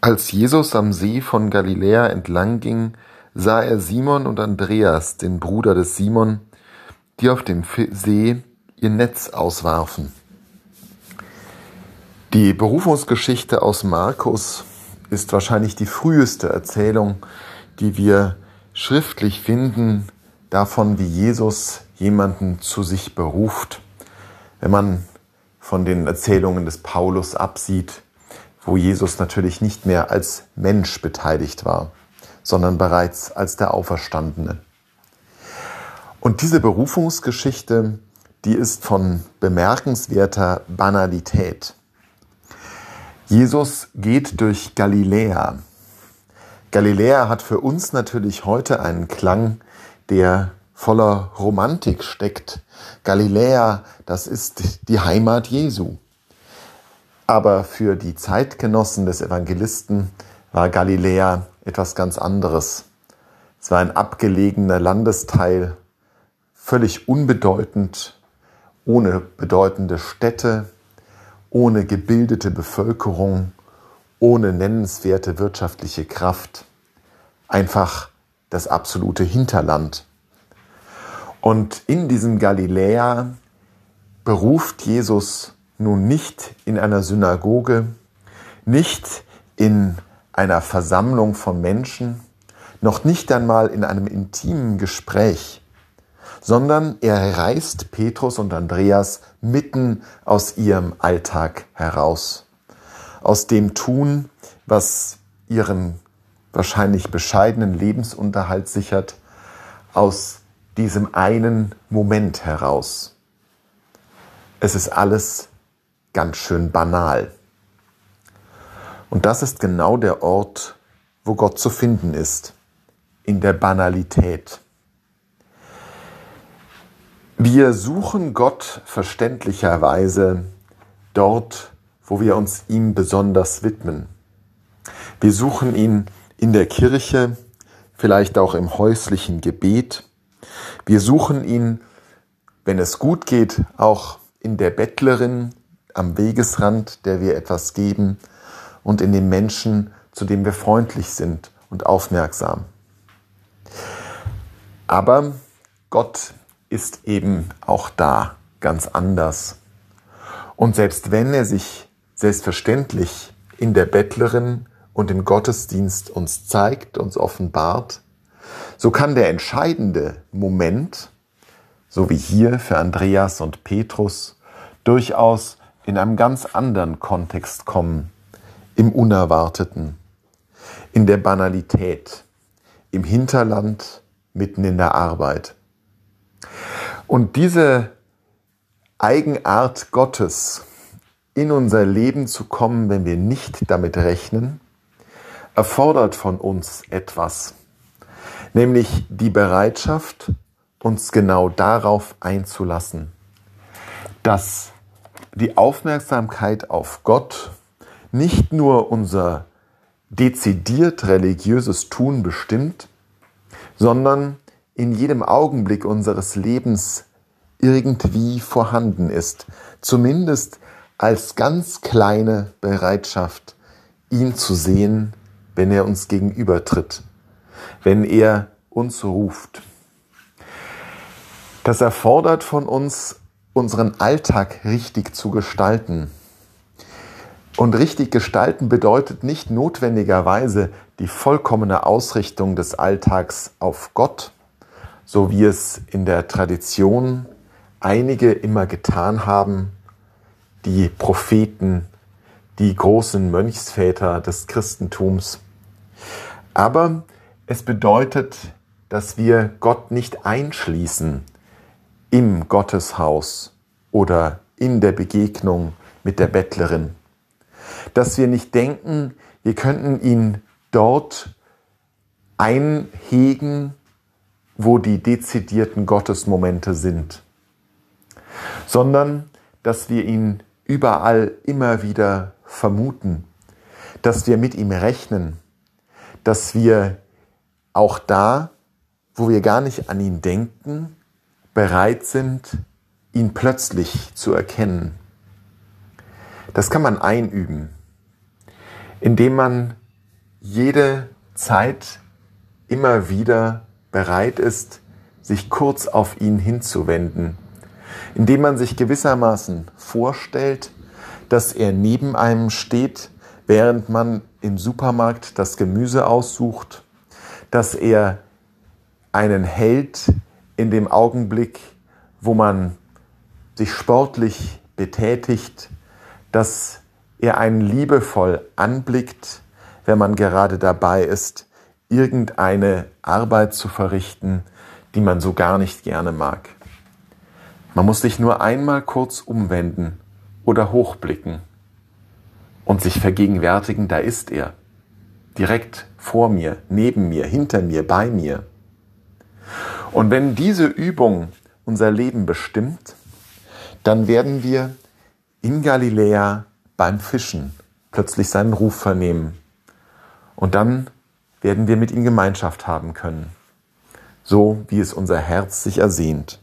Als Jesus am See von Galiläa entlang ging, sah er Simon und Andreas, den Bruder des Simon, die auf dem See ihr Netz auswarfen. Die Berufungsgeschichte aus Markus ist wahrscheinlich die früheste Erzählung, die wir schriftlich finden, davon, wie Jesus jemanden zu sich beruft. Wenn man von den Erzählungen des Paulus absieht, wo Jesus natürlich nicht mehr als Mensch beteiligt war, sondern bereits als der Auferstandene. Und diese Berufungsgeschichte, die ist von bemerkenswerter Banalität. Jesus geht durch Galiläa. Galiläa hat für uns natürlich heute einen Klang, der voller Romantik steckt. Galiläa, das ist die Heimat Jesu. Aber für die Zeitgenossen des Evangelisten war Galiläa etwas ganz anderes. Es war ein abgelegener Landesteil, völlig unbedeutend, ohne bedeutende Städte, ohne gebildete Bevölkerung, ohne nennenswerte wirtschaftliche Kraft. Einfach das absolute Hinterland. Und in diesem Galiläa beruft Jesus nun nicht in einer Synagoge, nicht in einer Versammlung von Menschen, noch nicht einmal in einem intimen Gespräch, sondern er reißt Petrus und Andreas mitten aus ihrem Alltag heraus, aus dem Tun, was ihren wahrscheinlich bescheidenen Lebensunterhalt sichert, aus diesem einen Moment heraus. Es ist alles ganz schön banal. Und das ist genau der Ort, wo Gott zu finden ist, in der Banalität. Wir suchen Gott verständlicherweise dort, wo wir uns ihm besonders widmen. Wir suchen ihn in der Kirche, vielleicht auch im häuslichen Gebet. Wir suchen ihn, wenn es gut geht, auch in der Bettlerin, am Wegesrand, der wir etwas geben, und in dem Menschen, zu dem wir freundlich sind und aufmerksam. Aber Gott ist eben auch da ganz anders. Und selbst wenn er sich selbstverständlich in der Bettlerin und im Gottesdienst uns zeigt, uns offenbart, so kann der entscheidende Moment, so wie hier für Andreas und Petrus, durchaus in einem ganz anderen Kontext kommen, im Unerwarteten, in der Banalität, im Hinterland, mitten in der Arbeit. Und diese Eigenart Gottes, in unser Leben zu kommen, wenn wir nicht damit rechnen, erfordert von uns etwas, nämlich die Bereitschaft, uns genau darauf einzulassen, dass die Aufmerksamkeit auf Gott nicht nur unser dezidiert religiöses Tun bestimmt, sondern in jedem Augenblick unseres Lebens irgendwie vorhanden ist, zumindest als ganz kleine Bereitschaft, ihn zu sehen, wenn er uns gegenübertritt, wenn er uns ruft. Das erfordert von uns unseren Alltag richtig zu gestalten. Und richtig gestalten bedeutet nicht notwendigerweise die vollkommene Ausrichtung des Alltags auf Gott, so wie es in der Tradition einige immer getan haben, die Propheten, die großen Mönchsväter des Christentums. Aber es bedeutet, dass wir Gott nicht einschließen im Gotteshaus oder in der Begegnung mit der Bettlerin. Dass wir nicht denken, wir könnten ihn dort einhegen, wo die dezidierten Gottesmomente sind, sondern dass wir ihn überall immer wieder vermuten, dass wir mit ihm rechnen, dass wir auch da, wo wir gar nicht an ihn denken, bereit sind, ihn plötzlich zu erkennen. Das kann man einüben, indem man jede Zeit immer wieder bereit ist, sich kurz auf ihn hinzuwenden, indem man sich gewissermaßen vorstellt, dass er neben einem steht, während man im Supermarkt das Gemüse aussucht, dass er einen hält in dem Augenblick, wo man sich sportlich betätigt, dass er einen liebevoll anblickt, wenn man gerade dabei ist, irgendeine Arbeit zu verrichten, die man so gar nicht gerne mag. Man muss sich nur einmal kurz umwenden oder hochblicken und sich vergegenwärtigen, da ist er, direkt vor mir, neben mir, hinter mir, bei mir. Und wenn diese Übung unser Leben bestimmt, dann werden wir in Galiläa beim Fischen plötzlich seinen Ruf vernehmen. Und dann werden wir mit ihm Gemeinschaft haben können, so wie es unser Herz sich ersehnt.